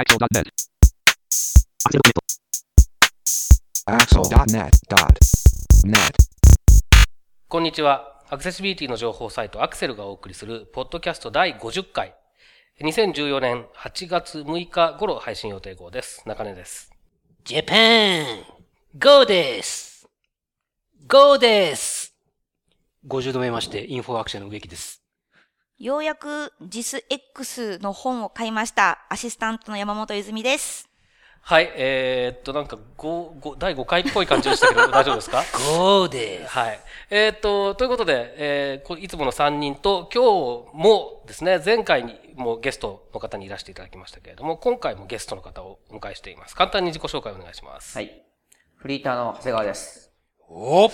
Axel.net. Axel.net.net. こんにちは。アクセシビリティの情報サイトアクセルがお送りするポッドキャスト第50回。2014年8月6日頃配信予定号です。中根です。ジャパン !GO ですゴーです !50 度目まして、インフォアクションの植木です。ようやく JISX の本を買いました。アシスタントの山本泉です。はい、えー、っと、なんか5、5第5回っぽい感じでしたけど、大丈夫ですか？GO ですはい。えーっと、ということで、えーこいつもの3人と、今日もですね、前回にもゲストの方にいらしていただきましたけれども、今回もゲストの方をお迎えしています。簡単に自己紹介お願いします。はい。フリーターの長谷川です。お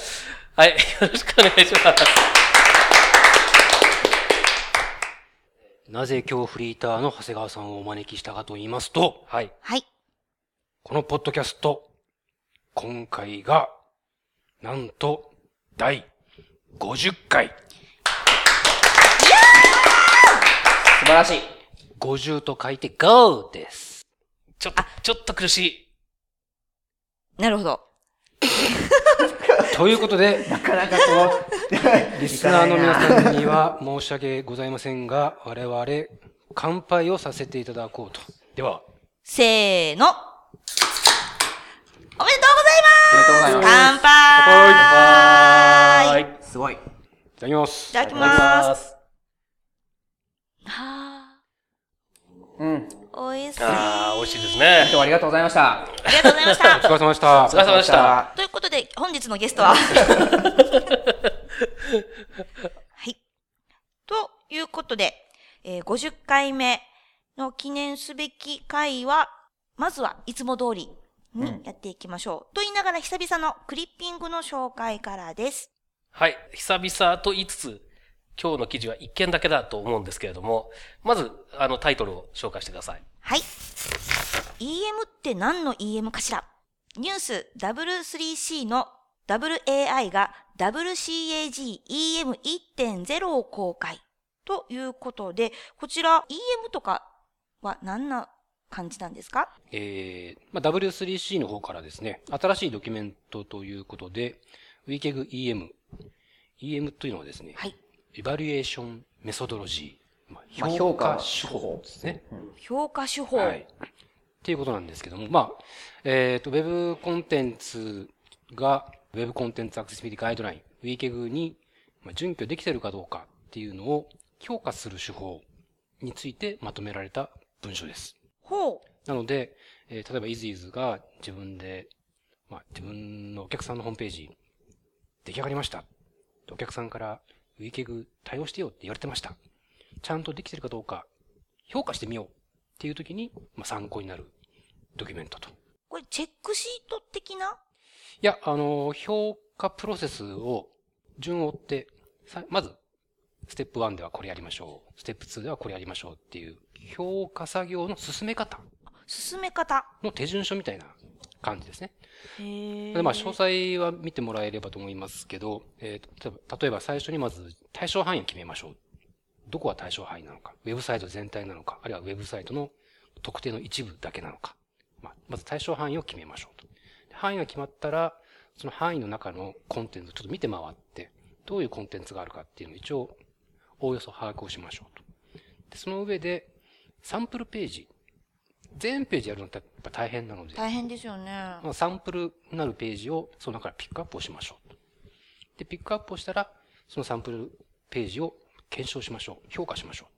はい、よろしくお願いします。なぜ今日フリーターの長谷川さんをお招きしたかと言いますと、はい。はい。このポッドキャスト、今回が、なんと、第50回。素晴らしい。50と書いて GO です。ちょっと、ちょっと苦しい。なるほど。ということで、なかなかこう、リスナーの皆さんには申し訳ございませんが、我々、乾杯をさせていただこうと。では、せーの。おめでとうございおめでとうございますま乾杯はい。す。すごい。いただきますい。ただきま。ますす。はうん。あ、美味しい。あー、美味しいです今ね日。はありがとうございました。ありがとうございましお疲た。れ様でしたお疲。れ様でした。ということで、本日のゲストは。はい。ということで、えー50回目の記念すべき回は、まずはいつも通りにやっていきましょう。と言いながら久々のクリッピングの紹介からです。はい。久々と言いつつ、今日の記事は一件だけだと思うんですけれども、まず、あの、タイトルを紹介してください。はい。EM って何の EM かしら？ニュース W3C の WAI が WCAG-EM1.0 を公開。ということで、こちら EM とかは何な感じなんですか？えーまあ、W3C の方からですね、新しいドキュメントということで、WCAG EM。EM というのはですね、はい。エバリエーションメソドロジー。評価手法ですね。評価手法。はい。っていうことなんですけども、まあ、えっ、と、ウェブコンテンツが、ウェブコンテンツアクセシビリティガイドライン、WCAG にまあ準拠できているかどうかっていうのを評価する手法についてまとめられた文書です。ほう。なので、えー例えば IsIs が自分で、まあ、自分のお客さんのホームページ、出来上がりました。お客さんから、ウィケグ対応してよって言われてました。ちゃんとできてるかどうか、評価してみようっていう時に、まあ、参考になるドキュメントと。これチェックシート的な？いや、あの、評価プロセスを順を追って、さまず、ステップ1ではこれやりましょう。ステップ2ではこれやりましょうっていう、評価作業の進め方進め方。の手順書みたいな感じですね。へでまあ、詳細は見てもらえればと思いますけど、えーと例えば例えば最初にまず対象範囲を決めましょう。どこが対象範囲なのか、ウェブサイト全体なのか、あるいはウェブサイトの特定の一部だけなのか。まあ、まず対象範囲を決めましょうと。で範囲が決まったら、その範囲の中のコンテンツをちょっと見て回って、どういうコンテンツがあるかっていうのを一応、おおよそ把握をしましょうと。でその上で、サンプルページ。全ページやるのってやっぱ大変なので、大変ですよね。まあ、サンプルになるページをその中からピックアップをしましょう。で、ピックアップをしたら、そのサンプルページを検証しましょう。評価しましょ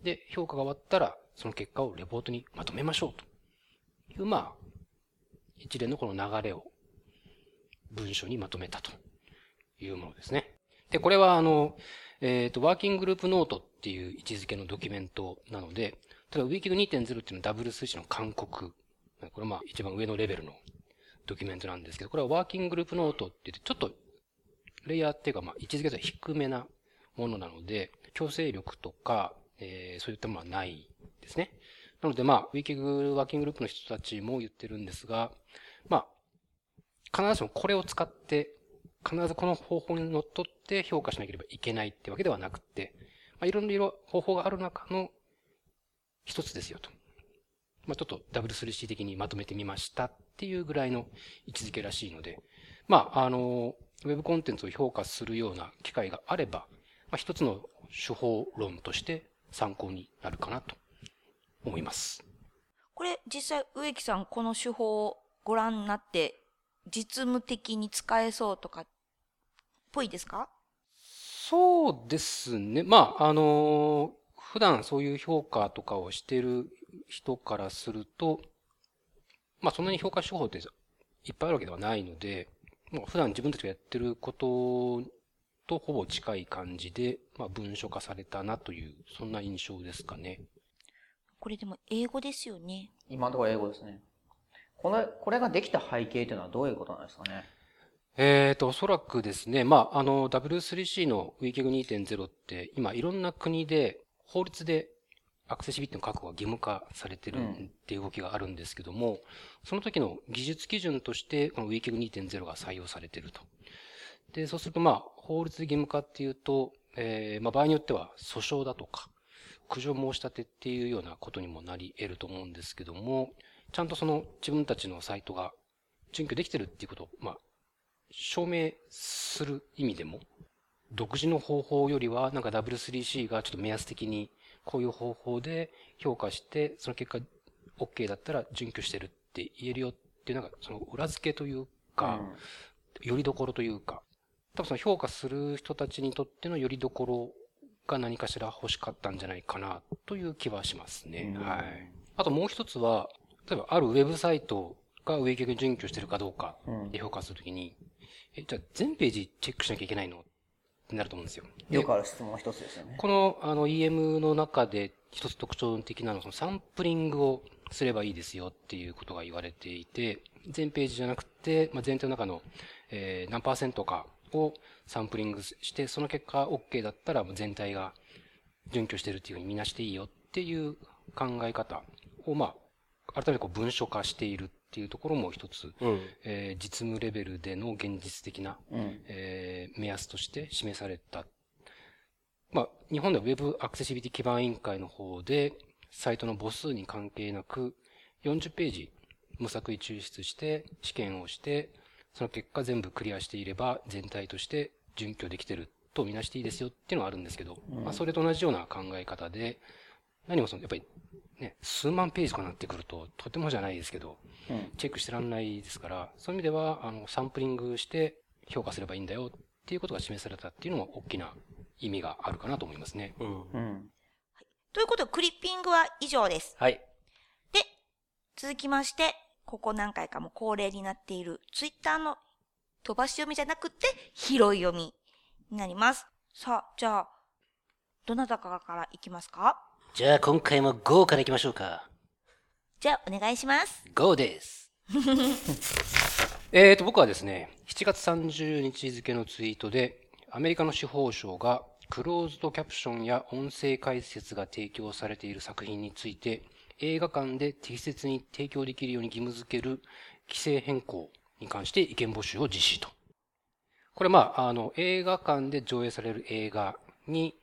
う。で、評価が終わったら、その結果をレポートにまとめましょう。という、まあ、一連のこの流れを文章にまとめたというものですね。で、これはあの、えっ、と、ワーキンググループノートっていう位置づけのドキュメントなので、例えば Wiki2.0 っていうのは W3C の勧告。これまあ一番上のレベルのドキュメントなんですけど、これはワーキンググループノートって言って、ちょっとレイヤーっていうかまあ位置づけとは低めなものなので、強制力とか、えーそういったものはないですね。なのでまあ、ウィキグワーキンググループの人たちも言ってるんですが、まあ、必ずしもこれを使って、必ずこの方法にのっとって評価しなければいけないってわけではなくて、まあ、いろいろ方法がある中の一つですよとまあ、ちょっと W3C 的にまとめてみましたっていうぐらいの位置づけらしいので、まあ、あの、ウェブコンテンツを評価するような機会があれば、まあ、一つの手法論として参考になるかなと思います。これ実際植木さんこの手法をご覧になって実務的に使えそうとかっぽいですか？そうですね。まあ、あの、普段そういう評価とかをしてる人からすると、まあ、そんなに評価手法っていっぱいあるわけではないので、もう普段自分たちがやってることとほぼ近い感じで、まあ、文書化されたなという、そんな印象ですかね。これでも英語ですよね。今のところ英語ですね。これ、これができた背景というのはどういうことなんですかね？えーと、おそらくですね、まあ、あの、W3C の WCAG2.0 って、今いろんな国で、法律でアクセシビリティの確保が義務化されてるっていう動きがあるんですけども、その時の技術基準として、この WCAG2.0 が採用されてると。で、そうすると、まあ、法律で義務化っていうと、えーまあ、場合によっては訴訟だとか、苦情申し立てっていうようなことにもなり得ると思うんですけども、ちゃんとその自分たちのサイトが準拠できてるっていうことを、まあ、証明する意味でも、独自の方法よりは、なんか W3C がちょっと目安的に、こういう方法で評価して、その結果 OK だったら準拠してるって言えるよっていう、なんかその裏付けというか、よりどころというか、多分その評価する人たちにとってのよりどころが何かしら欲しかったんじゃないかなという気はしますね。うんはい。あともう一つは、例えばあるウェブサイトが上逆に準拠してるかどうかうんで評価するときに、え、じゃあ全ページチェックしなきゃいけないのってなると思うんですよ。でよくある質問の一つですよね。この、あの、EM の中で一つ特徴的なのは、そのサンプリングをすればいいですよっていうことが言われていて、全ページじゃなくて、まあ、全体の中の、えー何パーセントかをサンプリングして、その結果 OK だったら全体が準拠してるっていうふうに見なしていいよっていう考え方を、まあ、改めてこう文書化しているっていうところも一つ、うん。えー実務レベルでの現実的なうん。えー目安として示された。まあ、日本では Web アクセシビリティ基盤委員会の方で、サイトの母数に関係なく、40ページ無作為抽出して、試験をして、その結果全部クリアしていれば、全体として準拠できてるとみなしていいですよっていうのはあるんですけど、まあ、それと同じような考え方で、何もその、やっぱりね、数万ページとかになってくると、とてもじゃないですけど、うん。チェックしてらんないですから、そういう意味では、あの、サンプリングして評価すればいいんだよっていうことが示されたっていうのも大きな意味があるかなと思いますね。うん。うん。ということでクリッピングは以上です。はい。で、続きまして、ここ何回かも恒例になっているツイッターの飛ばし読みじゃなくて拾い読みになります。さあ、じゃあ、どなたかからいきますか？じゃあ今回も GO からいきましょうか。じゃあ、お願いします。GO です。えーと、僕はですね、7月30日付のツイートで、アメリカの司法省がクローズドキャプションや音声解説が提供されている作品について、映画館で適切に提供できるように義務付ける規制変更に関して意見募集を実施と。これまあ、あの、映画館で上映される映画に、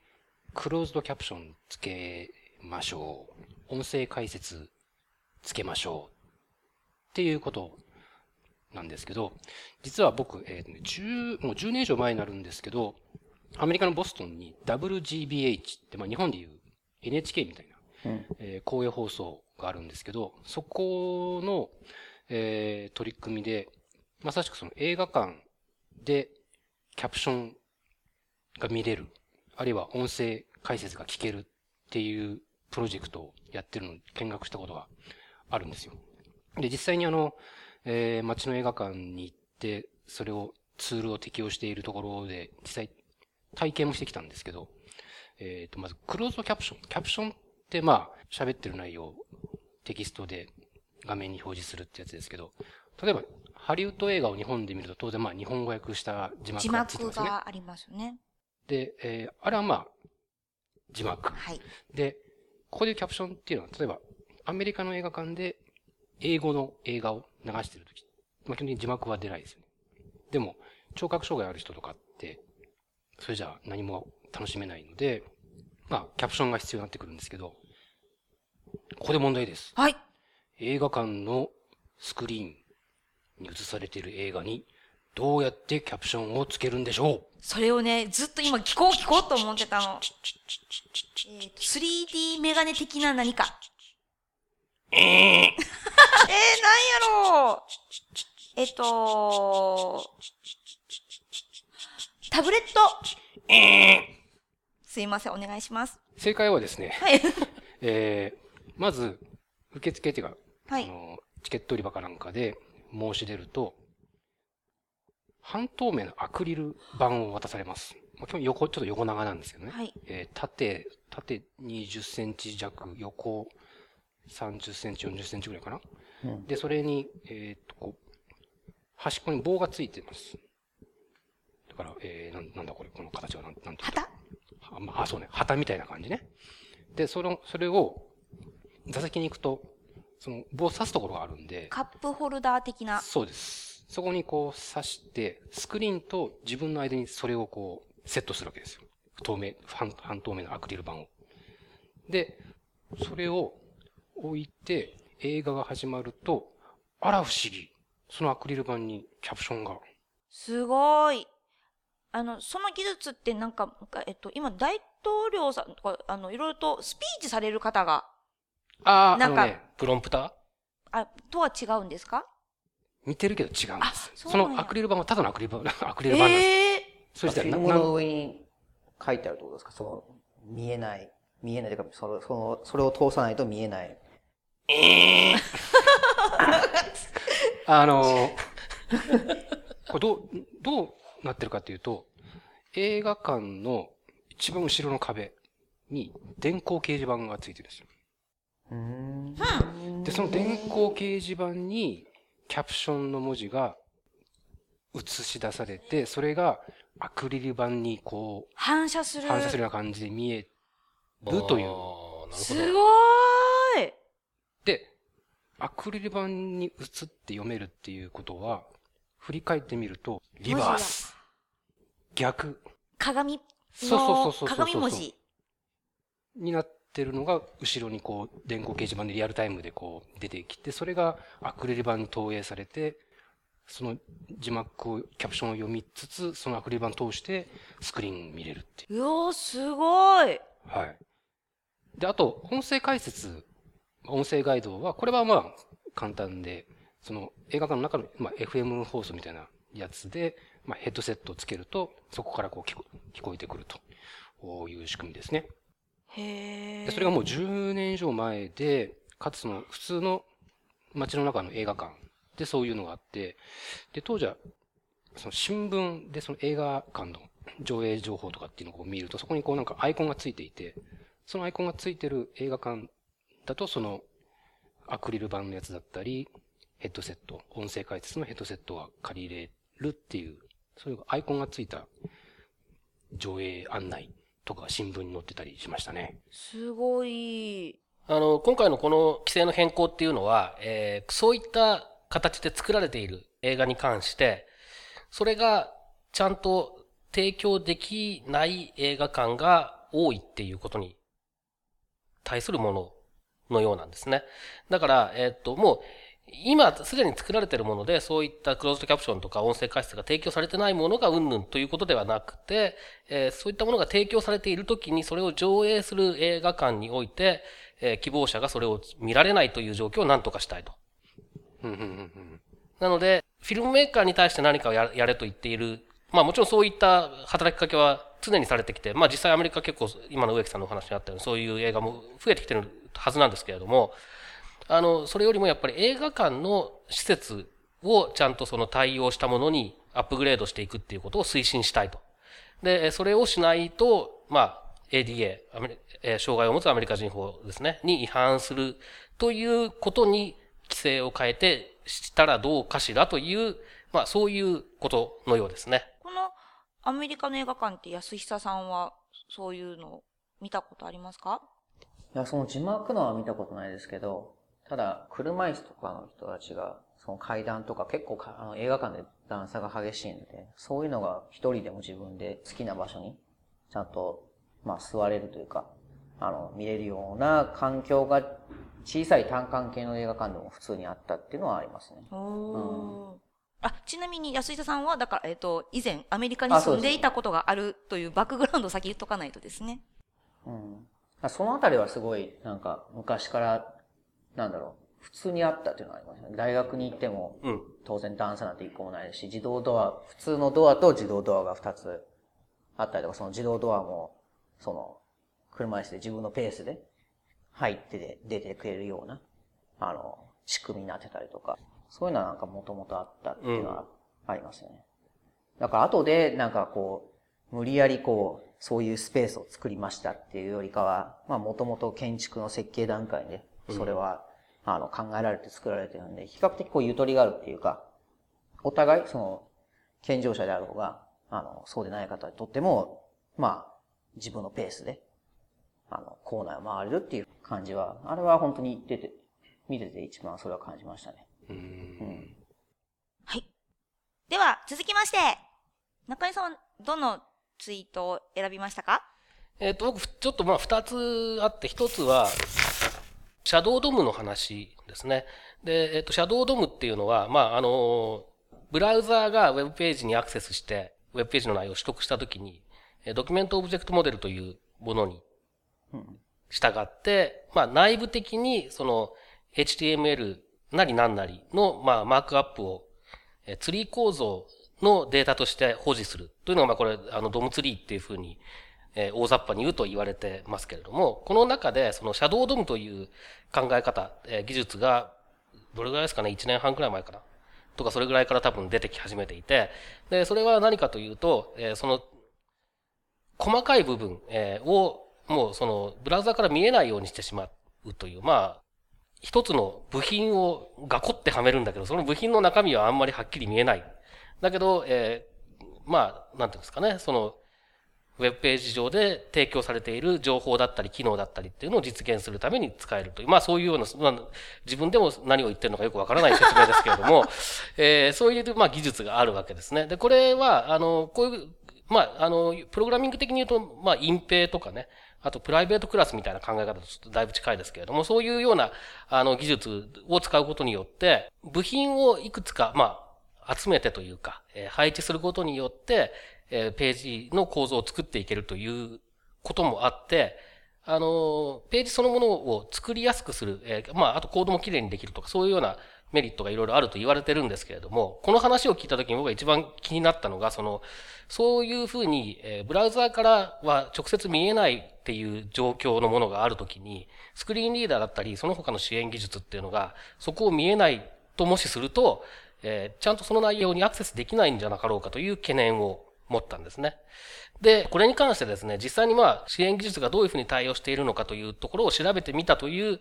クローズドキャプションつけましょう。音声解説つけましょう。っていうことなんですけど、実は僕、えーね、10もう10年以上前になるんですけど、アメリカのボストンに WGBH って、まあ、日本でいう NHK みたいな、えー公営放送があるんですけど、そこの、えー取り組みで、まさしくその映画館でキャプションが見れる、あるいは音声解説が聞けるっていうプロジェクトをやってるのを見学したことがあるんですよ。で、実際にあの、えー街の映画館に行って、それを、ツールを適用しているところで、実際体験もしてきたんですけど、えっ、と、まず、クローズドキャプション。キャプションて、まあ、喋ってる内容をテキストで画面に表示するってやつですけど、例えば、ハリウッド映画を日本で見ると当然まあ日本語訳した字幕字がついて幕ますね。がありますね。で、えーあれはまあ、字幕。はい。で、ここでキャプションっていうのは、例えば、アメリカの映画館で英語の映画を流してるとき、まあ基本的に字幕は出ないですよね。でも、聴覚障害ある人とかって、それじゃあ何も楽しめないので、まあ、キャプションが必要になってくるんですけど、ここで問題です。はい。映画館のスクリーンに映されている映画にどうやってキャプションをつけるんでしょう？それをね、ずっと今聞こう聞こうと思ってたの。えーと 3D メガネ的な何か。えー、なんやろう。えっと、タブレット。すいません、お願いします。正解はですね、はい。えー、まず、受付っていうか、はいあのチケット売り場かなんかで申し出ると、半透明のアクリル板を渡されます。まあ、基本横、ちょっと横長なんですけどね。はい。えー縦、縦20センチ弱、横30センチ、40センチぐらいかな。うんで、それに、えーっと、こう、端っこに棒がついてます。だから、えー、なんなんだこれ、この形はなん、なんていう旗？あ、まあ、あそうね、旗みたいな感じね。で、その、それを、座席に行くと、その、棒を刺すところがあるんで、カップホルダー的な。そうです。そこにこう刺して、スクリーンと自分の間にそれをこう、セットするわけですよ。透明、半半透明のアクリル板を。で、それを置いて、映画が始まると、あら不思議。そのアクリル板にキャプションが。すごい。あの、その技術ってなんか、えっと、今大統領さんとか、あの、いろいろとスピーチされる方が、ああ、なんかね、プロンプター？あ、とは違うんですか？似てるけど違うんであす。そそのアクリル板はただのアクリル板、アクリル板なんです。ええそしたらな、フィルムなの上に書いてあるってことですか？その、見えない。見えないというか、その、その、それを通さないと見えない。あのーこれどう、どうなってるかっていうと、映画館の一番後ろの壁に電光掲示板がついてるんですよ。うーん。で、その電光掲示板にキャプションの文字が映し出されて、それがアクリル板にこう、反射する。反射するような感じで見えるという。すど。ごーい。で、アクリル板に映って読めるっていうことは、振り返ってみると、リバース。逆鏡そうそうそうのそうそう鏡文字。になってるのが、後ろにこう、電光掲示板でリアルタイムでこう出てきて、それがアクリル板に投影されて、その字幕を、キャプションを読みつつ、そのアクリル板を通してスクリーン見れるっていうわすごい。う。はい。で、あと、音声解説、音声ガイドは、これはまあ、簡単で、その映画館の中の、まあ、FM 放送みたいなやつで、まあ、ヘッドセットをつけると、そこからこう聞こ聞こえてくるという仕組みですね。へそれがもう10年以上前で、かつその普通の街の中の映画館でそういうのがあって、で、当時は、その新聞でその映画館の上映情報とかっていうのを見ると、そこにこうなんかアイコンがついていて、そのアイコンがついてる映画館だとそのアクリル板のやつだったり、ヘッドセット、音声解説のヘッドセットが借りれるっていう、そういうアイコンがついた上映案内とかが新聞に載ってたりしましたね。すごい。あの、今回のこの規制の変更っていうのは、えーそういった形で作られている映画に関して、それがちゃんと提供できない映画館が多いっていうことに対するもののようなんですね。だから、えっと、もう、今すでに作られているもので、そういったクローズドキャプションとか音声解説が提供されてないものがうんぬんということではなくて、えーそういったものが提供されているときにそれを上映する映画館において、えー希望者がそれを見られないという状況を何とかしたいと。なので、フィルムメーカーに対して何かをやれと言っている、まあもちろんそういった働きかけは常にされてきて、まあ実際アメリカ結構今の植木さんのお話にあったようにそういう映画も増えてきてるはずなんですけれども、あの、それよりもやっぱり映画館の施設をちゃんとその対応したものにアップグレードしていくっていうことを推進したいと。で、それをしないと、まあ、ADA、アメリえー障害を持つアメリカ人法ですね、に違反するということに規制を変えてしたらどうかしらという、まあそういうことのようですね。このアメリカの映画館って安久さんはそういうの見たことありますか？いや、その字幕のは見たことないですけど、ただ、車椅子とかの人たちが、その階段とか結構かあの映画館で段差が激しいので、そういうのが一人でも自分で好きな場所に、ちゃんと、まあ座れるというか、あの、見れるような環境が小さい単館系の映画館でも普通にあったっていうのはありますね。おーあ、ちなみに安井田さんは、だから、えっ、と、以前アメリカに住んでいたことがあるというバックグラウンドを先言っとかないとですね。うん。そのあたりはすごい、なんか、昔から、なんだろう、普通にあったっていうのはありますね。大学に行っても、うん。当然段差なんて一個もないし、自動ドア、普通のドアと自動ドアが二つあったりとか、その自動ドアも、その、車椅子で自分のペースで入ってで出てくれるような、あの、仕組みになってたりとか、そういうのはなんかもともとあったっていうのはありますよね。だから後でなんかこう、無理やりこう、そういうスペースを作りましたっていうよりかは、まあもともと建築の設計段階で、それは、あの、考えられて作られてるんで、比較的こうゆとりがあるっていうか、お互い、その、健常者であろうが、あの、そうでない方にとっても、まあ、自分のペースで、あの、コーナーを回れるっていう感じは、あれは本当に出て、見てて一番それは感じましたね。うん。はい。では、続きまして、中井さんはどのツイートを選びましたか？えっ、と、僕、ちょっとまあ、二つあって、一つは、シャドウドムの話ですね。で、えっ、と、シャドウドムっていうのは、まあ、あの、ブラウザーがウェブページにアクセスして、ウェブページの内容を取得したときに、えードキュメントオブジェクトモデルというものにうん。従って、まあ、内部的に、その、HTML なりなんなりの、まあ、マークアップを、えーツリー構造のデータとして保持するというのが、まあ、これ、あの、ドムツリーっていうふうに、え大雑把に言うと言われてますけれども、この中で、その、シャドウドムという考え方、え技術が、どれぐらいですかね ?1 年半くらい前かなとか、それぐらいから多分出てき始めていて、で、それは何かというと、えその、細かい部分、えを、もうその、ブラウザから見えないようにしてしまうという、まあ、一つの部品をガコってはめるんだけど、その部品の中身はあんまりはっきり見えない。だけど、えまあ、なんていうんですかね、その、ウェブページ上で提供されている情報だったり、機能だったりっていうのを実現するために使えるという、まあそういうような、まあ、自分でも何を言ってるのかよくわからない説明ですけれども、えーそういう、まあ、技術があるわけですね。で、これは、あの、こういう、まあ、あの、プログラミング的に言うと、まあ、隠蔽とかね、あとプライベートクラスみたいな考え方とちょっとだいぶ近いですけれども、そういうような、あの、技術を使うことによって、部品をいくつか、まあ、集めてというか、えー配置することによって、えページの構造を作っていけるということもあって、あの、ページそのものを作りやすくする、えまあ、あとコードもきれいにできるとか、そういうようなメリットがいろいろあると言われてるんですけれども、この話を聞いたときに僕が一番気になったのが、その、そういうふうに、えブラウザーからは直接見えないっていう状況のものがあるときに、スクリーンリーダーだったり、その他の支援技術っていうのが、そこを見えないともしすると、えちゃんとその内容にアクセスできないんじゃなかろうかという懸念を持ったんですね。で、これに関してですね、実際にまあ、支援技術がどういうふうに対応しているのかというところを調べてみたという、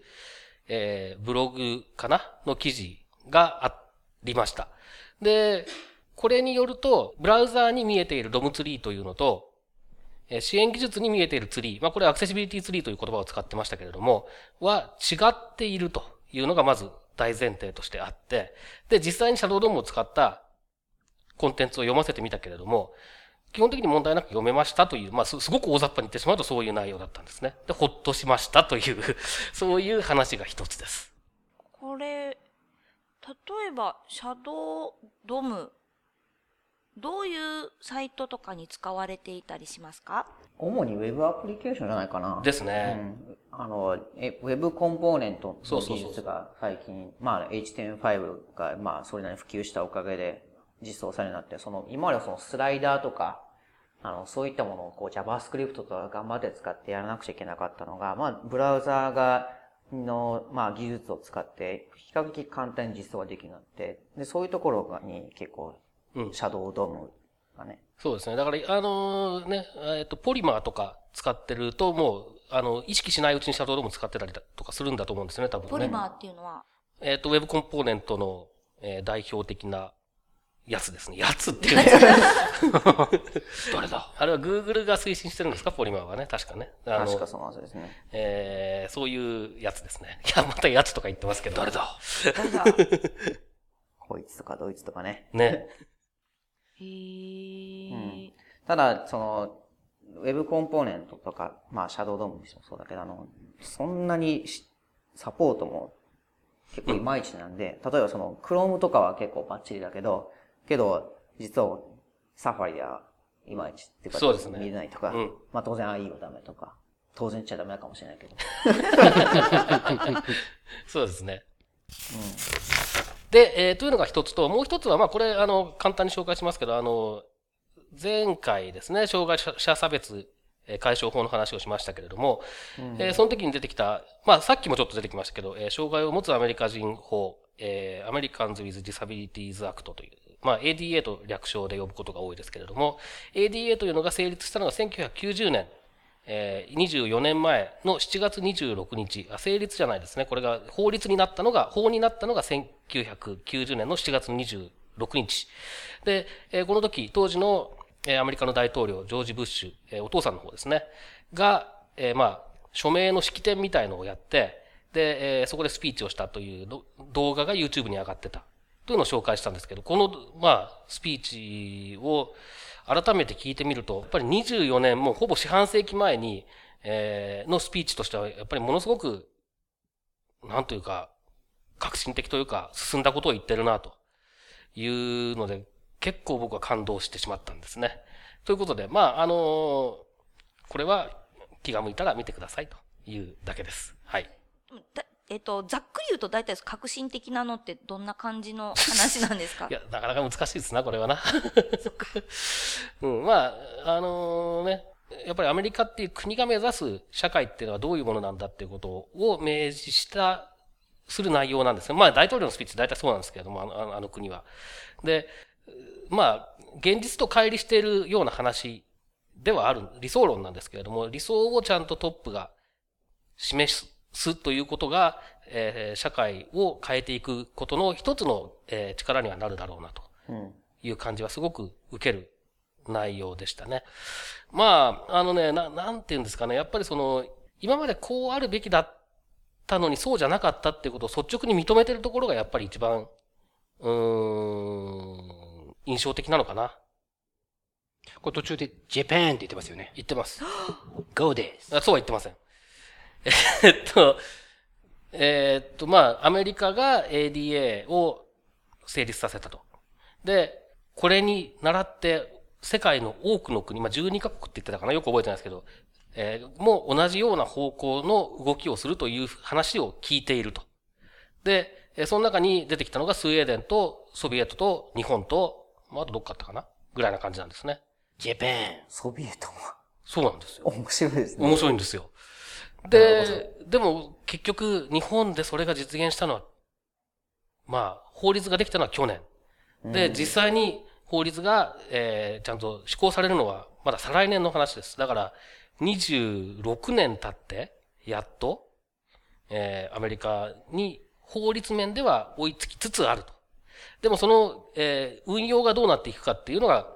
えーブログかなの記事がありました。で、これによると、ブラウザーに見えているドムツリーというのと、支援技術に見えているツリー、まあこれアクセシビリティツリーという言葉を使ってましたけれども、は違っているというのがまず大前提としてあって、で、実際にシャドウドームを使ったコンテンツを読ませてみたけれども、基本的に問題なく読めましたという、まあすすごく大雑把に言ってしまうとそういう内容だったんですね。で、ほっとしましたという、そういう話が一つです。これ、例えば、シャドウドム、どういうサイトとかに使われていたりしますか？主にウェブアプリケーションじゃないかな。ですね。うんあの、えウェブコンポーネントのそうそうそう技術が最近、まあ HTML5 がまあそれなりに普及したおかげで実装されるようになって、その今まではそのスライダーとか、あの、そういったものをこう JavaScript とか頑張って使ってやらなくちゃいけなかったのが、まあブラウザーが、の、まあ技術を使って比較的簡単に実装ができるようになって、で、そういうところに結構、うんシャドウドームがね、そうですね。だから、あのね、えっと、ポリマーとか使ってると、もう、あの、意識しないうちにシャドウドーム使ってたりだとかするんだと思うんですよね、多分ね。ポリマーっていうのは、えっと、ウェブコンポーネントの、えー代表的なやつですね。やつっていうんですか誰だ？あれは Google が推進してるんですか？ポリマーはね。確かね。あの確かそのはずですね。えーそういうやつですね。いや、またやつとか言ってますけど。誰だ？誰だ？こいつとかドイツとかね。ね。へーうんただ、その、ウェブコンポーネントとか、まあ、シャドウドームにしてもそうだけど、あの、そんなにしサポートも結構いまいちなんで、例えばその Chrome とかは結構バッチリだけど、けど、実はサファリではいまいちっていうか、そうですね見れないとか、うんまあ当然 IE はダメとか、当然言っちゃダメかもしれないけど。そうですね。で、えーというのが一つと、もう一つは、まあ、これ、あの、簡単に紹介しますけど、あの、前回ですね、障害者差別えー解消法の話をしましたけれども、えーその時に出てきた、まあ、さっきもちょっと出てきましたけど、えー障害を持つアメリカ人法、えー、Americans with Disabilities Act という、まあ、ADA と略称で呼ぶことが多いですけれども、ADA というのが成立したのが1990年、えー24年前の7月26日、あ成立じゃないですね。これが法律になったのが、法になったのが1990年の7月26日。で、えーこの時、当時の、えーアメリカの大統領、ジョージ・ブッシュ、えーお父さんの方ですね、が、えーまあ、署名の式典みたいのをやって、で、えーそこでスピーチをしたという動画が YouTube に上がってた。というのを紹介したんですけど、この、まあ、スピーチを改めて聞いてみると、やっぱり24年、もうほぼ四半世紀前に、えーのスピーチとしては、やっぱりものすごく、なんというか、革新的というか、進んだことを言ってるな、というので、結構僕は感動してしまったんですね。ということで、まあ、あのこれは気が向いたら見てくださいというだけです。はい。だえっと、ざっくり言うと大体革新的なのってどんな感じの話なんですか？いや、なかなか難しいですな、これはな。うん、まあ、あのね、やっぱりアメリカっていう国が目指す社会っていうのはどういうものなんだっていうことを明示した、する内容なんですね。まあ、大統領のスピーチ大体そうなんですけれども、あのあの国は。で、まあ、現実と乖離しているような話ではある、理想論なんですけれども、理想をちゃんとトップが示すということが、えー社会を変えていくことの一つの、えー力にはなるだろうなとうん。いう感じはすごく受ける内容でしたね。まあ、あのね、な、なんて言うんですかね。やっぱりその、今までこうあるべきだったのにそうじゃなかったっていうことを率直に認めてるところがやっぱり一番、うーん、印象的なのかな。これ途中でジャパンって言ってますよね。言ってます。Go です。あそうは言ってません。えっと、えーっと、まあ、アメリカが ADA を成立させたと。で、これに倣って、世界の多くの国、まあ、12カ国って言ってたかなよく覚えてないですけど、えーもう同じような方向の動きをするという話を聞いていると。で、えーその中に出てきたのがスウェーデンとソビエトと日本と、まあ、あとどっかあったかなぐらいな感じなんですね。ジャパン。ソビエトもそうなんですよ。面白いですね。面白いんですよ。で、でも結局日本でそれが実現したのは、まあ、法律ができたのは去年。で、実際に法律が、えーちゃんと施行されるのはまだ再来年の話です。だから、26年経って、やっと、えーアメリカに法律面では追いつきつつあると。でもその、えー運用がどうなっていくかっていうのが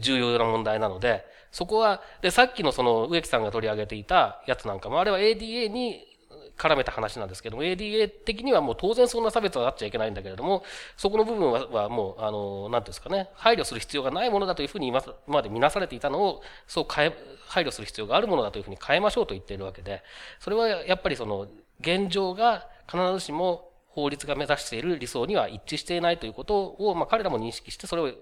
重要な問題なので、そこは、で、さっきのその植木さんが取り上げていたやつなんかも、あれは ADA に絡めた話なんですけども、ADA 的にはもう当然そんな差別はあっちゃいけないんだけれども、そこの部分はもう、あの、なんていうんですかね、配慮する必要がないものだというふうに今まで見なされていたのを、そう変え、配慮する必要があるものだというふうに変えましょうと言っているわけで、それはやっぱりその、現状が必ずしも法律が目指している理想には一致していないということを、まあ彼らも認識して、それを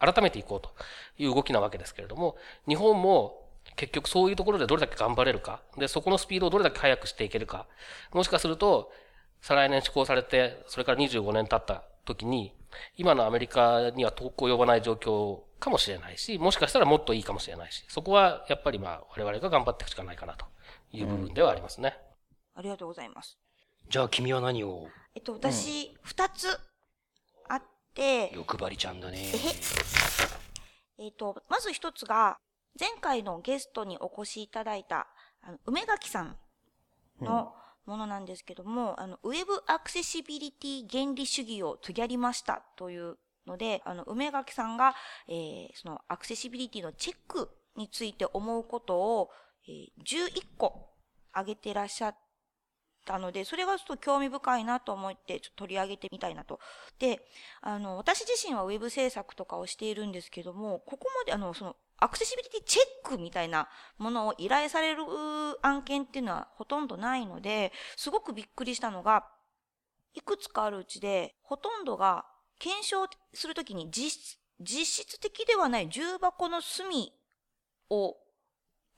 改めていこうという動きなわけですけれども、日本も結局そういうところでどれだけ頑張れるか、で、そこのスピードをどれだけ速くしていけるか、もしかすると、再来年施行されて、それから25年経った時に、今のアメリカには遠く及ばない状況かもしれないし、もしかしたらもっといいかもしれないし、そこはやっぱりまあ我々が頑張っていくしかないかなという部分ではありますね。ありがとうございます。じゃあ君は何を？えっと、私、二、つあって、欲張りちゃんだね。えっと、まず一つが、前回のゲストにお越しいただいた、あの、梅垣さんのものなんですけども、あの、ウェブアクセシビリティ原理主義を遂げりましたというので、あの、梅垣さんが、えーそのアクセシビリティのチェックについて思うことを、えー11個挙げてらっしゃったので、それがちょっと興味深いなと思って、ちょっと取り上げてみたいなと。で、あの、私自身はウェブ制作とかをしているんですけども、ここまであの、その、アクセシビリティチェックみたいなものを依頼される案件っていうのはほとんどないので、すごくびっくりしたのが、いくつかあるうちで、ほとんどが検証するときに実実質的ではない重箱の隅を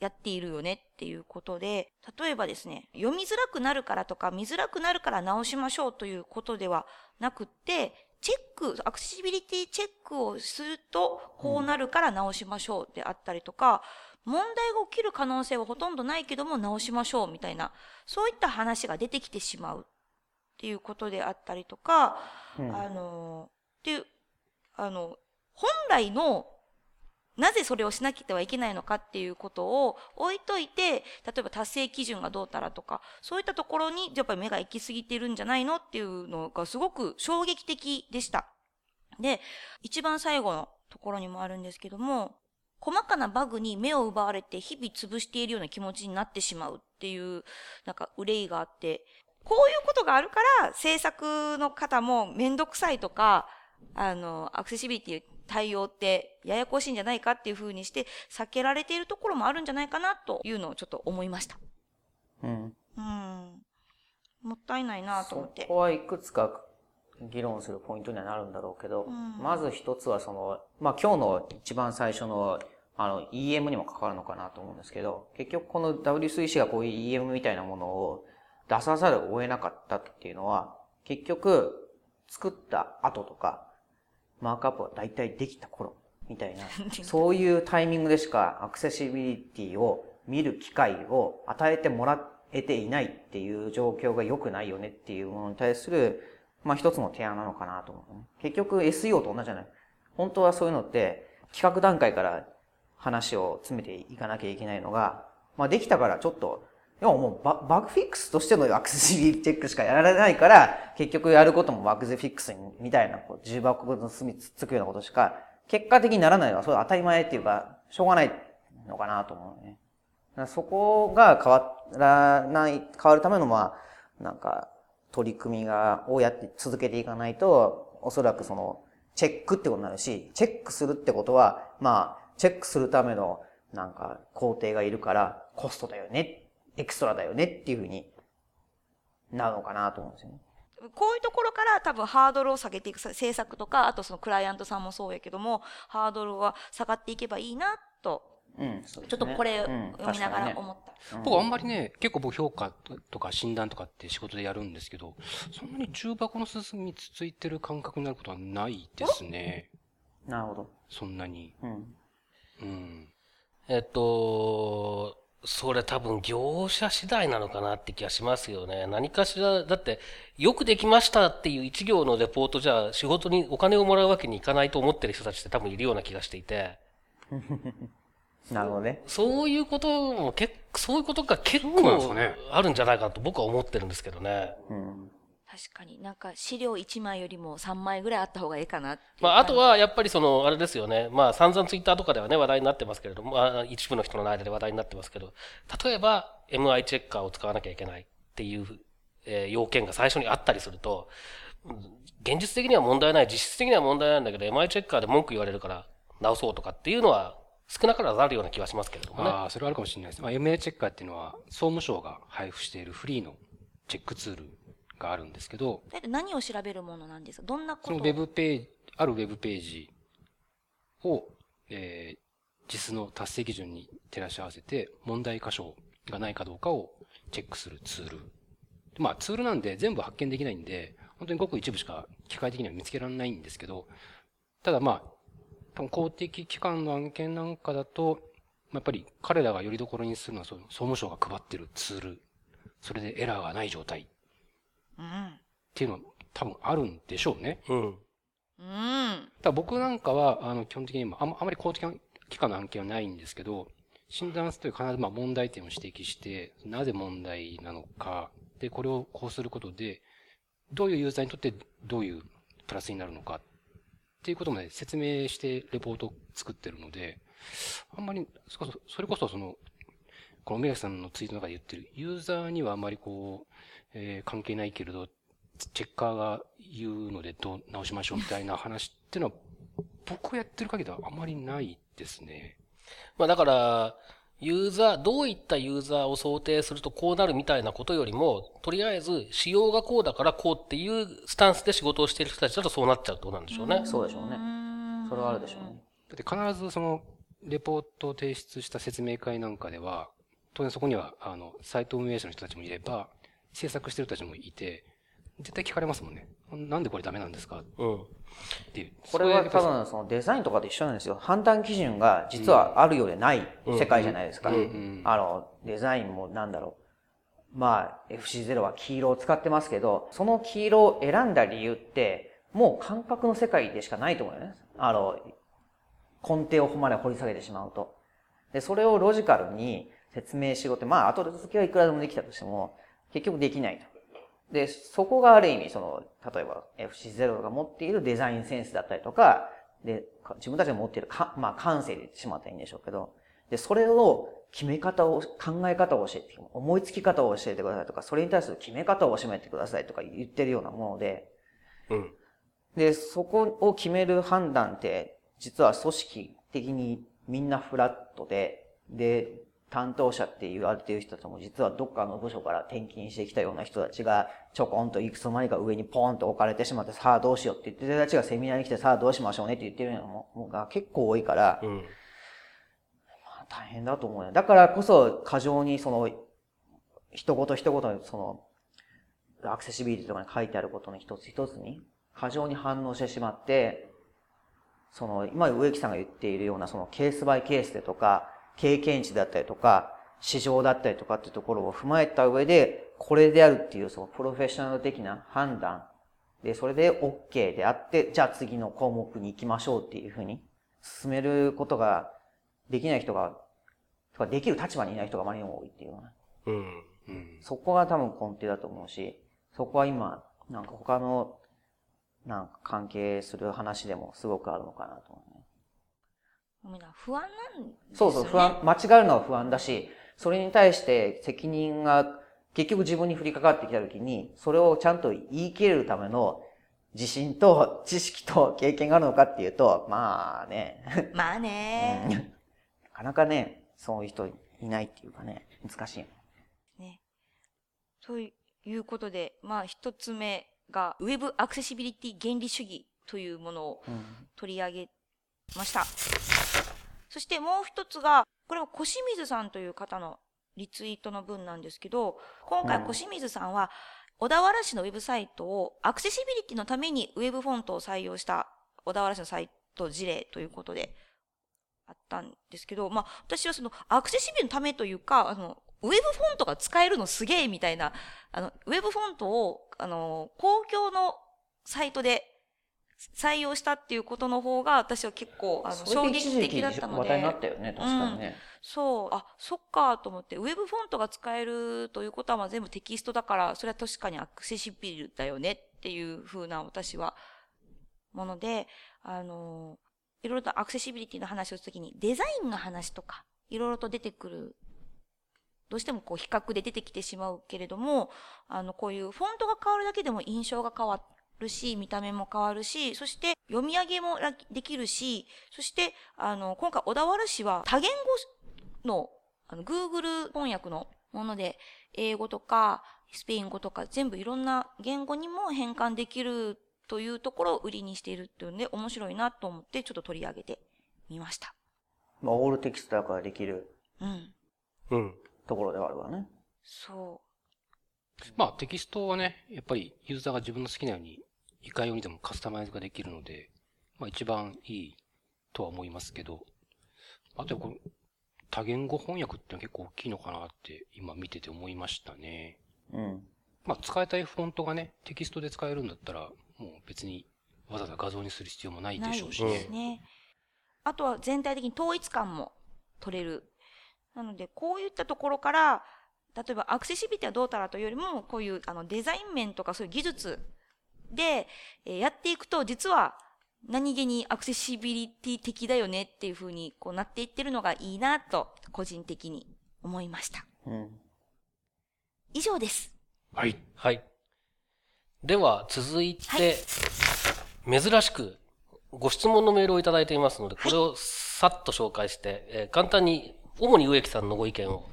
やっているよねっていうことで、例えばですね、読みづらくなるからとか見づらくなるから直しましょうということではなくって、チェック、アクセシビリティチェックをすると、こうなるから直しましょうであったりとか、問題が起きる可能性はほとんどないけども直しましょうみたいな、そういった話が出てきてしまうっていうことであったりとか、うん、あの、っていう、あの、本来のなぜそれをしなきゃいけないのかっていうことを置いといて、例えば達成基準がどうたらとか、そういったところにやっぱり目が行き過ぎてるんじゃないのっていうのがすごく衝撃的でした。で、一番最後のところにもあるんですけども、細かなバグに目を奪われて日々潰しているような気持ちになってしまうっていう、なんか憂いがあって、こういうことがあるから、制作の方もめんどくさいとか、あの、アクセシビリティ対応ってややこしいんじゃないかっていうふうにして避けられているところもあるんじゃないかなというのをちょっと思いました。うん。うん。もったいないなと思って。ここはいくつか議論するポイントにはなるんだろうけど、うん、まず一つはその、まあ今日の一番最初のあの EM にも関わるのかなと思うんですけど、結局この W3C がこういう EM みたいなものを出さざるを得なかったっていうのは、結局作った後とか、マークアップは大体できた頃みたいな、そういうタイミングでしかアクセシビリティを見る機会を与えてもらえていないっていう状況が良くないよねっていうものに対する、まあ一つの提案なのかなと思う、ね。結局 SEO と同じじゃない。本当はそういうのって企画段階から話を詰めていかなきゃいけないのが、まあできたからちょっとでももうババグフィックスとしてのアクセシビリティチェックしかやられないから、結局やることもバグフィックスみたいな、こう、重箱の隅つつくようなことしか、結果的にならないのは、それは当たり前っていうか、しょうがないのかなと思うね。そこが変わらない、変わるための、まあ、なんか、取り組みが、をやって続けていかないと、おそらくその、チェックってことになるし、チェックするってことは、まあ、チェックするための、なんか、工程がいるから、コストだよねエクストラだよねっていうふうになるのかなと思うんですよね。こういうところから多分ハードルを下げていく制作とか、あとそのクライアントさんもそうやけども、ハードルは下がっていけばいいなと、うん、ね、ちょっとこれ読みながら思った。うんね、僕あんまりね、結構僕評価とか診断とかって仕事でやるんですけど、そんなに重箱の進みつついてる感覚になることはないですね。なるほど。そんなに。うん。うん。えっと、それ多分業者次第なのかなって気がしますよね。何かしら、だって、よくできましたっていう一行のレポートじゃ仕事にお金をもらうわけにいかないと思ってる人たちって多分いるような気がしていて。なるほどね。そういうことも結構、そういうことが結構あるんじゃないかと僕は思ってるんですけどね。うん確かになんか資料1枚よりも3枚ぐらいあった方がいいかなまあ、あとはやっぱりその、あれですよね。まあ、散々ツイッターとかではね、話題になってますけれども、あ一部の人の間で話題になってますけど、例えば MI チェッカーを使わなきゃいけないっていう、えー、要件が最初にあったりすると、現実的には問題ない、実質的には問題ないんだけど、MI チェッカーで文句言われるから直そうとかっていうのは、少なからずあるような気がしますけれどもね。ああ、それはあるかもしれないです。まあ、MI チェッカーっていうのは、総務省が配布しているフリーのチェックツールがあるんですけど。何を調べるものなんですか？どんなこと？そのウェブページ、あるウェブページを、えー、実の達成基準に照らし合わせて、問題箇所がないかどうかをチェックするツール。まあ、ツールなんで全部発見できないんで、本当にごく一部しか機械的には見つけられないんですけど、ただまあ、多分公的機関の案件なんかだと、やっぱり彼らがよりどころにするのは総務省が配ってるツール。それでエラーがない状態。っていうのは多分あるんでしょうね。うん。うん。だ僕なんかは、あの、基本的にああまり公的機関の案件はないんですけど、診断すると必ずまあ問題点を指摘して、なぜ問題なのか、で、これをこうすることで、どういうユーザーにとってどういうプラスになるのかっていうことまで説明してレポートを作ってるので、あんまり、それこそその、この梅崎さんのツイートの中で言ってる、ユーザーにはあんまりこう、えー、関係ないけれど、チェッカーが言うのでどう直しましょうみたいな話っていうのは、僕やってる限りではあまりないですね。まあだから、ユーザー、どういったユーザーを想定するとこうなるみたいなことよりも、とりあえず仕様がこうだからこうっていうスタンスで仕事をしている人たちだとそうなっちゃうってことなんでしょうね。そうでしょうね。それはあるでしょうね。だって必ずその、レポートを提出した説明会なんかでは、当然そこには、あの、サイト運営者の人たちもいれば、制作してる人たちもいて、絶対聞かれますもんね。なんでこれダメなんですか？うん。っていう。これは多分そのデザインとかと一緒なんですよ。判断基準が実はあるようでない世界じゃないですか。あの、デザインもなんだろう。まあ、FC0 は黄色を使ってますけど、その黄色を選んだ理由って、もう感覚の世界でしかないと思うよね。あの、根底をまで掘り下げてしまうと。で、それをロジカルに説明しろって、まあ、後付けはいくらでもできたとしても、結局できないと。で、そこがある意味、その、例えば FC0 が持っているデザインセンスだったりとか、で、か自分たちが持っているか、まあ感性で言ってしまったらいいんでしょうけど、で、それを決め方を、考え方を教えて、思いつき方を教えてくださいとか、それに対する決め方を教えてくださいとか言ってるようなもので、うん。で、そこを決める判断って、実は組織的にみんなフラットで、で、担当者って言われている人たちも実はどっかの部署から転勤してきたような人たちがちょこんといくつの間にか上にポーンと置かれてしまってさあどうしようって言ってる人たちがセミナーに来てさあどうしましょうねって言ってるのが結構多いから、うん。大変だと思うよ。だからこそ過剰にその、一言一言にその、アクセシビリティとかに書いてあることの一つ一つに過剰に反応してしまって、その、今植木さんが言っているようなそのケースバイケースでとか、経験値だったりとか、市場だったりとかっていうところを踏まえた上で、これであるっていうそのプロフェッショナル的な判断で、それで OK であって、じゃあ次の項目に行きましょうっていうふうに進めることができない人が、とかできる立場にいない人があまりにも多いっていうような。うん。うん。そこが多分根底だと思うし、そこは今、なんか他の、なんか関係する話でもすごくあるのかなと思うね。みんな不安なんですよ、ね。そうそう、不安、間違えるのは不安だし、それに対して責任が結局自分に降りかかってきたときに、それをちゃんと言い切れるための自信と知識と経験があるのかっていうと、まあね、まあね、うんなかなかね、そういう人いないっていうかね、難しいよね。ね。ということで、まあ一つ目が、ウェブアクセシビリティ原理主義というものをうん取り上げました。そしてもう一つが、これは小清水さんという方のリツイートの文なんですけど、今回うん。小清水さんは、小田原市のウェブサイトをアクセシビリティのためにウェブフォントを採用した小田原市のサイト事例ということであったんですけど、まあ私はそのアクセシビリティのためというか、あの、ウェブフォントが使えるのすげえみたいな、あの、ウェブフォントを、あの、公共のサイトで採用したっていうことの方が私は結構、あの、そ衝撃的だったの話題になっで、たよね、確かにね。そう、あ、そっかと思って、ウェブフォントが使えるということはまあ全部テキストだから、それは確かにアクセシビリだよねっていう風な私は、もので、あの、いろいろとアクセシビリティの話をするときに、デザインの話とか、いろいろと出てくるどうしてもこう比較で出てきてしまうけれども、あの、こういうフォントが変わるだけでも印象が変わるし、見た目も変わるし、そして読み上げもらできるし、そして、あの、今回小田原市は多言語の、あの、Google 翻訳のもので、英語とか、スペイン語とか、全部いろんな言語にも変換できるというところを売りにしているっていうので、面白いなと思って、ちょっと取り上げてみました。まあ、オールテキストだからできるうん。うん。ところではあるわね。そまあテキストはね、やっぱりユーザーが自分の好きなように、いかようにでもカスタマイズができるので、まあ一番いいとは思いますけど、あとはこの多言語翻訳ってのは結構大きいのかなって今見てて思いましたね。うん。まあ使いたいフォントがね、テキストで使えるんだったら、もう別にわざわざ画像にする必要もないでしょうしね。ですね。あとは全体的に統一感も取れる。なので、こういったところから、例えばアクセシビリティはどうたらというよりも、こういうあのデザイン面とかそういう技術で、えーやっていくと、実は何気にアクセシビリティ的だよねっていう風にこうなっていってるのがいいなと、個人的に思いました。うん。以上です。はい。はい。では、続いて、珍しく、ご質問のメールをいただいていますので、これをさっと紹介して、えー簡単に、主に植木さんのご意見を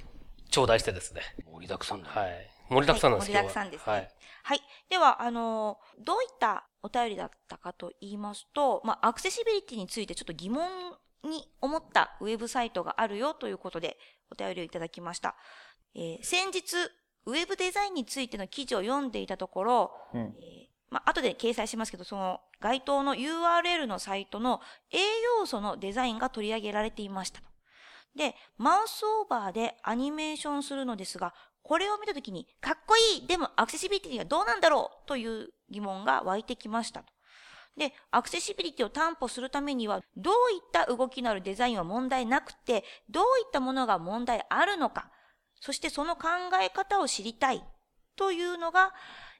頂戴してですね。盛りだくさんだ。はい。盛りだくさんなんですはい盛りだくさんですねはい。はい。では、あのーどういったお便りだったかと言いますと、まあ、アクセシビリティについてちょっと疑問に思ったウェブサイトがあるよということでお便りをいただきました。えー先日、ウェブデザインについての記事を読んでいたところ、うん。えーまあ、後で掲載しますけど、その該当の URL のサイトの A 要素のデザインが取り上げられていましたと。で、マウスオーバーでアニメーションするのですが、これを見たときに、かっこいいでもアクセシビリティがどうなんだろうという疑問が湧いてきましたと。で、アクセシビリティを担保するためには、どういった動きのあるデザインは問題なくて、どういったものが問題あるのか、そしてその考え方を知りたいというのが、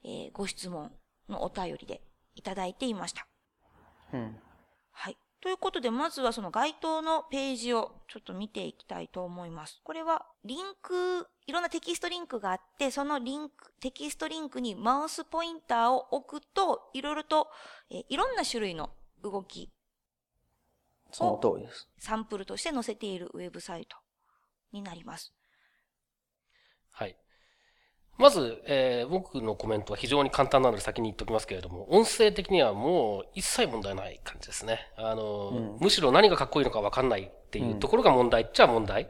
えーご質問のお便りでいただいていました。うん。はい。ということで、まずはその該当のページをちょっと見ていきたいと思います。これは、リンク、いろんなテキストリンクがあって、そのリンク、テキストリンクにマウスポインターを置くと、いろいろと、えーいろんな種類の動き、その通りです。サンプルとして載せているウェブサイトになります。はい。まず、えー僕のコメントは非常に簡単なので先に言っておきますけれども、音声的にはもう一切問題ない感じですね。あの、うんむしろ何がかっこいいのかわかんないっていうところが問題っちゃ問題。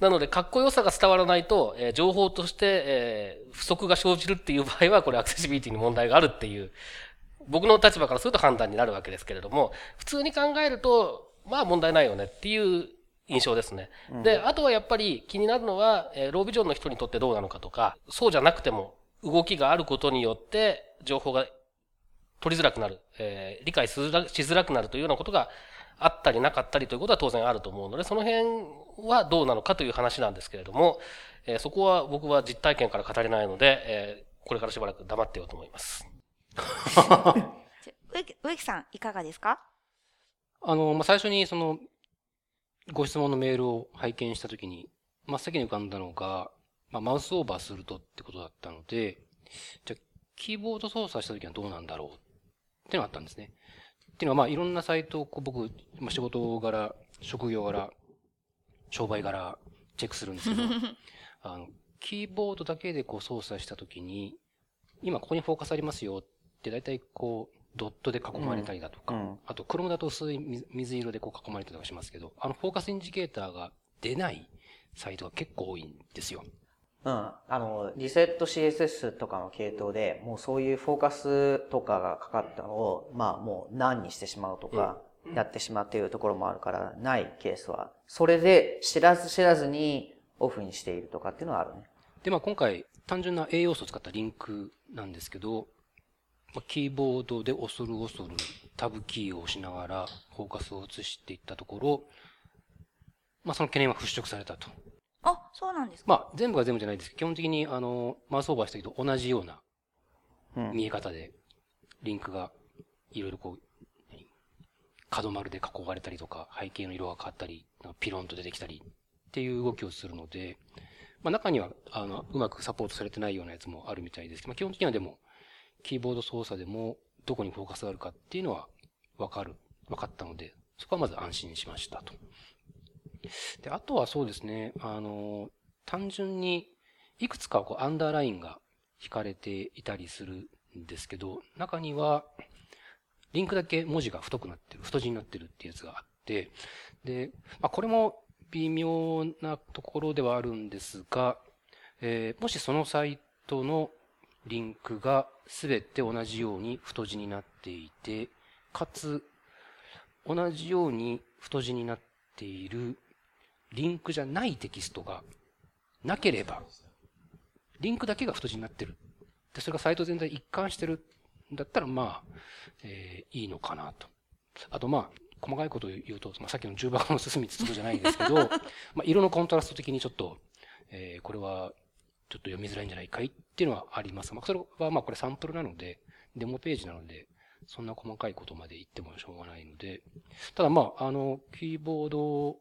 なので、かっこよさが伝わらないと、えー情報として、えー不足が生じるっていう場合は、これアクセシビリティに問題があるっていう、僕の立場からすると判断になるわけですけれども、普通に考えると、まあ問題ないよねっていう印象ですね。で、あとはやっぱり気になるのは、えーロービジョンの人にとってどうなのかとか、そうじゃなくても動きがあることによって情報が取りづらくなる、えー理解しづらしづらくなるというようなことがあったりなかったりということは当然あると思うので、その辺はどうなのかという話なんですけれども、えーそこは僕は実体験から語れないので、えーこれからしばらく黙ってようと思います。植木さん、いかがですか？あの、まあ、最初にその、ご質問のメールを拝見したときに、真っ先に浮かんだのが、まあ、マウスオーバーするとってことだったので、じゃあキーボード操作したときはどうなんだろうってのがあったんですね。っていうのは、まあ、いろんなサイトをこう僕、まあ、仕事柄、職業柄、商売柄、チェックするんですけど、あの、キーボードだけでこう操作したときに、今ここにフォーカスありますよって、だいたいこう、ドットで囲まれたりだとか、うんあと、クロムだと薄い水水色でこう囲まれたりとかしますけど、あの、フォーカスインジケーターが出ないサイトが結構多いんですよ。うん。あの、リセット CSS とかの系統で、もうそういうフォーカスとかがかかったのを、まあもう何にしてしまうとか、やってしまっているところもあるから、ないケースは、それで知らず知らずにオフにしているとかっていうのはあるね。で、まあ今回、単純な A 要素を使ったリンクなんですけど、まあキーボードで恐る恐るタブキーを押しながらフォーカスを移していったところ、まあその懸念は払拭されたと。あ、そうなんですか？まあ全部が全部じゃないですけど、基本的にあの、マウスオーバーした時と同じようなうん。見え方で、リンクがいろいろこう、何角丸で囲われたりとか、背景の色が変わったり、ピロンと出てきたりっていう動きをするので、まあ中には、あの、うまくサポートされてないようなやつもあるみたいですけど、まあ基本的にはでも、キーボード操作でもどこにフォーカスがあるかっていうのはわかる、わかったので、そこはまず安心しましたと。で、あとはそうですね、あの、単純にいくつかこうアンダーラインが引かれていたりするんですけど、中には、リンクだけ文字が太くなってる、太字になってるっていうやつがあって、で、まあ、これも微妙なところではあるんですが、えーもしそのサイトのリンクが全て同じように太字になっていて、かつ、同じように太字になっているリンクじゃないテキストがなければ、リンクだけが太字になってる。で、それがサイト全体一貫してるんだったら、まあ、えーいいのかなと。あと、まあ、細かいことを言うと、まあ、さっきの重箱の進みつつじゃないですけど、まあ、色のコントラスト的にちょっと、えーこれは、ちょっと読みづらいんじゃないかいっていうのはあります。まあ、それは、まあ、これサンプルなので、デモページなので、そんな細かいことまで言ってもしょうがないので、ただまあ、あの、キーボード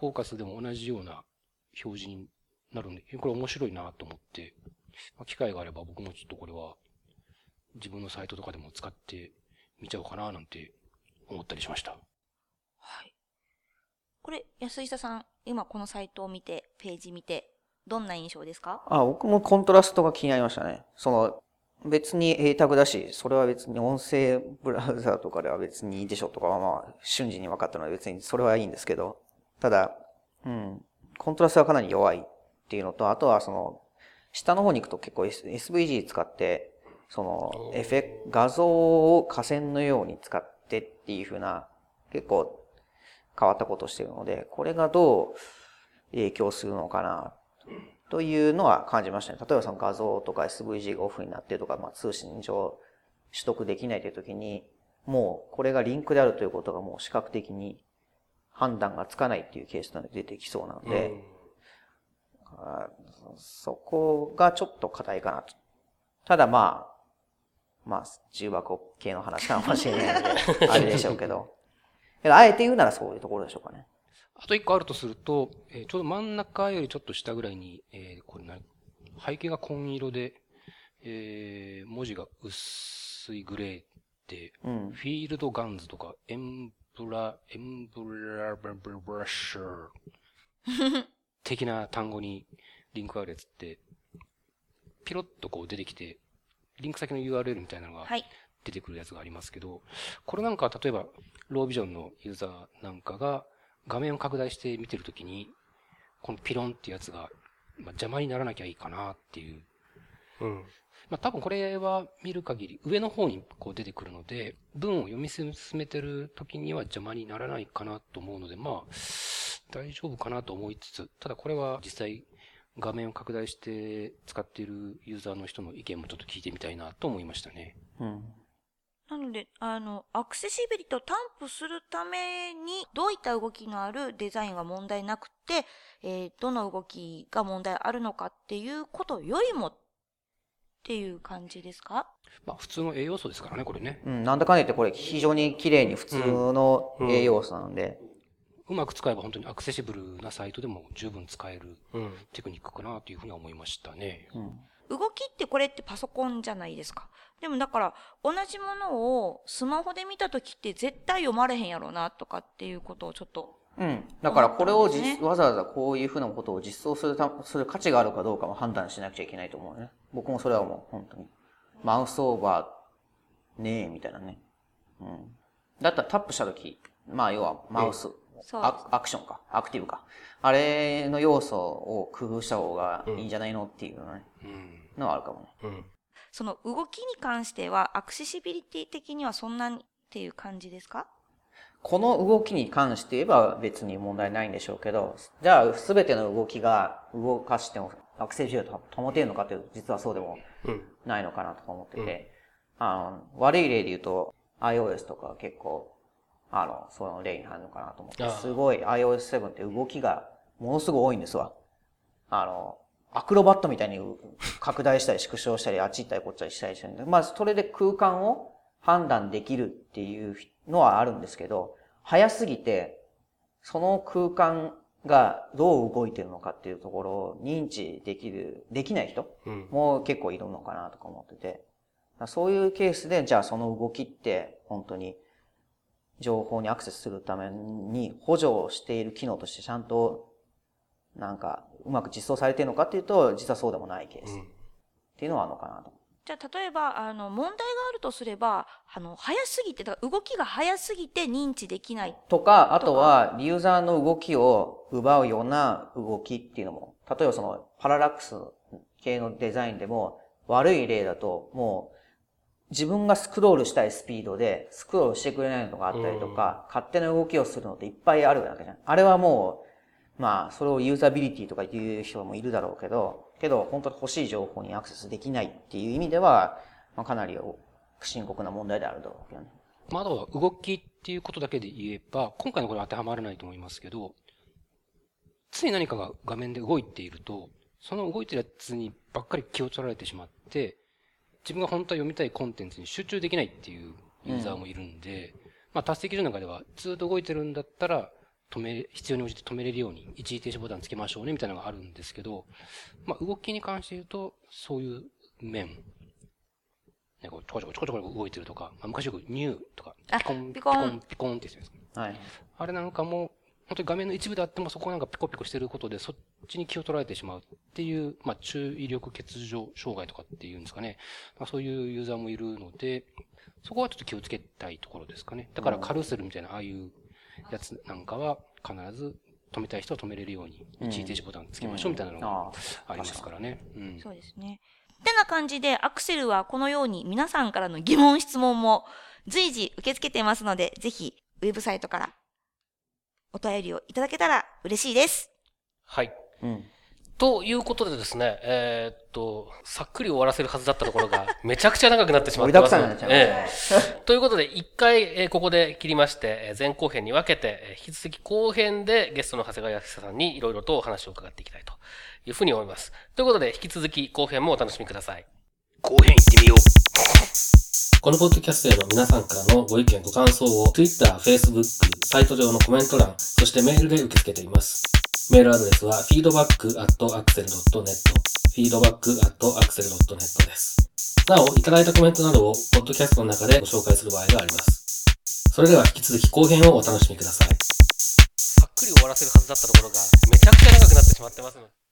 フォーカスでも同じような表示になるんで、これ面白いなと思って、まあ機会があれば僕もちょっとこれは自分のサイトとかでも使ってみちゃおうかななんて思ったりしました。はい。これ、安下さん、今このサイトを見て、ページ見て、どんな印象ですか？あ、僕もコントラストが気になりましたね。その、別に A タグだし、それは別に音声ブラウザとかでは別にいいでしょとかはまあ、瞬時に分かったので別にそれはいいんですけど、ただ、うん、コントラストがかなり弱いっていうのと、あとはその、下の方に行くと結構 SVG 使って、その、エフェ画像を河川のように使ってっていう風な、結構変わったことをしているので、これがどう影響するのかなというのは感じましたね。例えばその画像とか SVG がオフになってとか、まあ、通信上取得できないという時に、もうこれがリンクであるということがもう視覚的に判断がつかないっていうケースが出てきそうなので、うん、そこがちょっと課題かなと。ただまあ、まあ、重箱系の話かもしれないので、あれでしょう けど。あえて言うならそういうところでしょうかね。あと一個あるとすると、えー、ちょうど真ん中よりちょっと下ぐらいに、えー、これ何背景が紺色で、えー、文字が薄いグレーで、うん、フィールドガンズとか、エンブラ、エンブラブブブラッシュ 的な単語にリンクがあるやつって、ピロッとこう出てきて、リンク先の URL みたいなのが出てくるやつがありますけど、はい、これなんか例えば、ロービジョンのユーザーなんかが、画面を拡大して見てるときに、このピロンってやつが、まあ、邪魔にならなきゃいいかなっていう。うん。まあ多分これは見る限り上の方にこう出てくるので、文を読み進めてる時には邪魔にならないかなと思うので、まあ、大丈夫かなと思いつつ、ただこれは実際画面を拡大して使っているユーザーの人の意見もちょっと聞いてみたいなと思いましたね。うん。なので、あの、アクセシビリティを担保するために、どういった動きのあるデザインが問題なくて、えー、どの動きが問題あるのかっていうことよりもっていう感じですか？まあ普通の栄養素ですからね、これね。うん、なんだかんだ言ってこれ非常に綺麗に普通の栄養素なんで、うん、うまく使えば本当にアクセシブルなサイトでも十分使えるテクニックかなというふうに思いましたね。うん動きってこれってパソコンじゃないですか。でもだから同じものをスマホで見た時って絶対読まれへんやろうなとかっていうことをちょっと。うん。だからこれを実、わざわざこういうふうなことを実装するた、する価値があるかどうかも判断しなくちゃいけないと思うね。僕もそれはもう本当に。マウスオーバーねえ、みたいなね。うん。だったらタップした時、まあ要はマウス、アアクションか、アクティブか。あれの要素を工夫した方がいいんじゃないのっていうね。うんのはあるかもね。うん。その動きに関しては、アクセシビリティ的にはそんなにっていう感じですか？この動きに関して言えば別に問題ないんでしょうけど、じゃあ全ての動きが動かしてもアクセシビリティを保てるのかというと実はそうでもないのかなとか思ってて、うん、あの、悪い例で言うと iOS とか結構、あの、その例に入るのかなと思って、すごい iOS7 って動きがものすごい多いんですわ。あの、アクロバットみたいに拡大したり縮小したり、あっち行ったりこっち行ったりしたりしてるんで、まあ、それで空間を判断できるっていうのはあるんですけど、早すぎて、その空間がどう動いてるのかっていうところを認知できる、できない人も結構いるのかなとか思ってて、そういうケースで、じゃあその動きって本当に情報にアクセスするために補助をしている機能としてちゃんとなんか、うまく実装されているのかっていうと、実はそうでもないケース。っていうのはあるのかなと。じゃあ、例えば、あの、問題があるとすれば、あの、早すぎて、だから動きが早すぎて認知できないとか、あとは、ユーザーの動きを奪うような動きっていうのも、例えばその、パララックス系のデザインでも、悪い例だと、もう、自分がスクロールしたいスピードで、スクロールしてくれないのがあったりとか、勝手な動きをするのっていっぱいあるわけじゃん。あれはもう、まあ、それをユーザビリティとか言う人もいるだろうけど、けど、本当に欲しい情報にアクセスできないっていう意味では、まあ、かなり深刻な問題であるだろうけどね。まあ、だから動きっていうことだけで言えば、今回のこれ当てはまらないと思いますけど、つい何かが画面で動いていると、その動いてるやつにばっかり気を取られてしまって、自分が本当は読みたいコンテンツに集中できないっていうユーザーもいるんで、うん、まあ達成基準の中ではずっと動いてるんだったら、止め、必要に応じて止めれるように一時停止ボタンつけましょうねみたいなのがあるんですけど、まあ動きに関して言うと、そういう面、ね、こうちょこちょこちょこちょこ動いてるとか、まあ、昔よくニューとか、ピコン、ピコン、ピコンって言うんですか。はい。あれなんかも、本当に画面の一部であってもそこがなんかピコピコしてることで、そっちに気を取られてしまうっていう、まあ、注意力欠如障害とかっていうんですかね。まあ、そういうユーザーもいるので、そこはちょっと気をつけたいところですかね。だからカルーセルみたいな、ああいうやつなんかは必ず止めたい人は止めれるように、一時停止ボタンつけましょうみたいなのがあありますからね。うん。そうですね。ってな感じで、アクセルはこのように皆さんからの疑問、質問も随時受け付けていますので、ぜひ、ウェブサイトからお便りをいただけたら嬉しいです。はい。うん。ということでですね、えーっと、さっくり終わらせるはずだったところが、めちゃくちゃ長くなってしまってます盛りだくさんになっちゃいましたねええということで、一回、えーここで切りまして、えー前後編に分けて、えー引き続き後編でゲストの長谷川康久さんにいろいろとお話を伺っていきたいというふうに思います。ということで、引き続き後編もお楽しみください。後編行ってみよう。このポッドキャストへの皆さんからのご意見、ご感想を Twitter、Facebook、サイト上のコメント欄、そしてメールで受け付けています。メールアドレスは feedback.axel.net feedback.axel.net です。なお、いただいたコメントなどをポッドキャストの中でご紹介する場合があります。それでは引き続き後編をお楽しみください。さっくり終わらせるはずだったところが、めちゃくちゃ長くなってしまってますので。